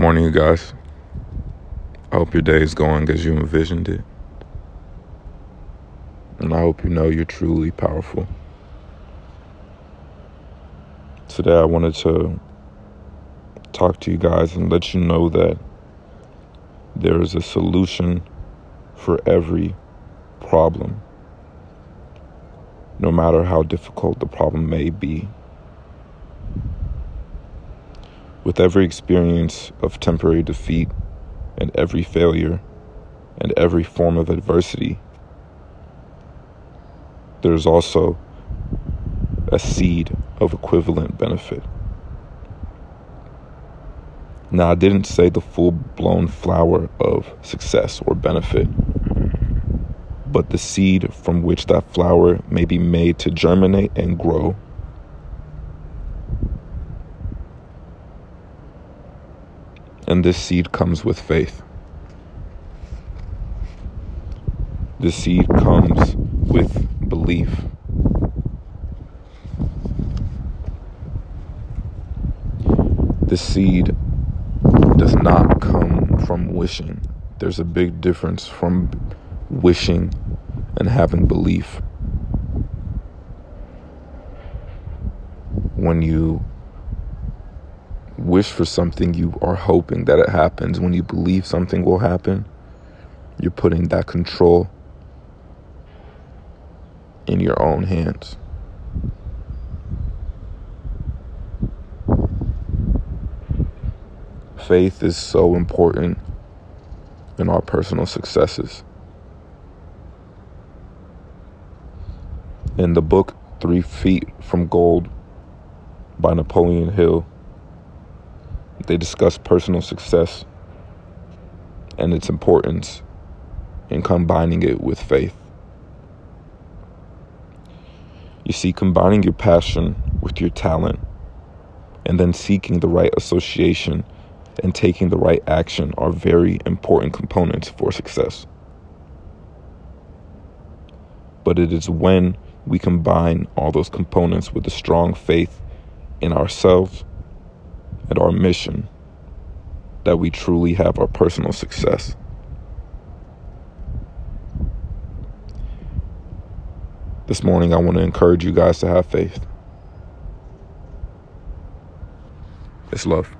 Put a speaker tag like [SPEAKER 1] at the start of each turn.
[SPEAKER 1] morning, you guys. I hope your day is going as you envisioned it. And I hope you know you're truly powerful. Today, I wanted to talk to you guys and let you know that there is a solution for every problem, no matter how difficult the problem may be. With every experience of temporary defeat and every failure and every form of adversity, there's also a seed of equivalent benefit. Now, I didn't say the full blown flower of success or benefit, but the seed from which that flower may be made to germinate and grow And this seed comes with faith. This seed comes with belief. This seed does not come from wishing. There's a big difference from wishing and having belief. When you wish for something, you are hoping that it happens. When you believe something will happen, you're putting that control in your own hands. Faith is so important in our personal successes. In the book Three Feet from Gold by Napoleon Hill, they discuss personal success and its importance in combining it with faith. You see, combining your passion with your talent and then seeking the right association and taking the right action are very important components for success. But it is when we combine all those components with a strong faith in ourselves and our mission that we truly have our personal success. This morning, I want to encourage you guys to have faith. It's love.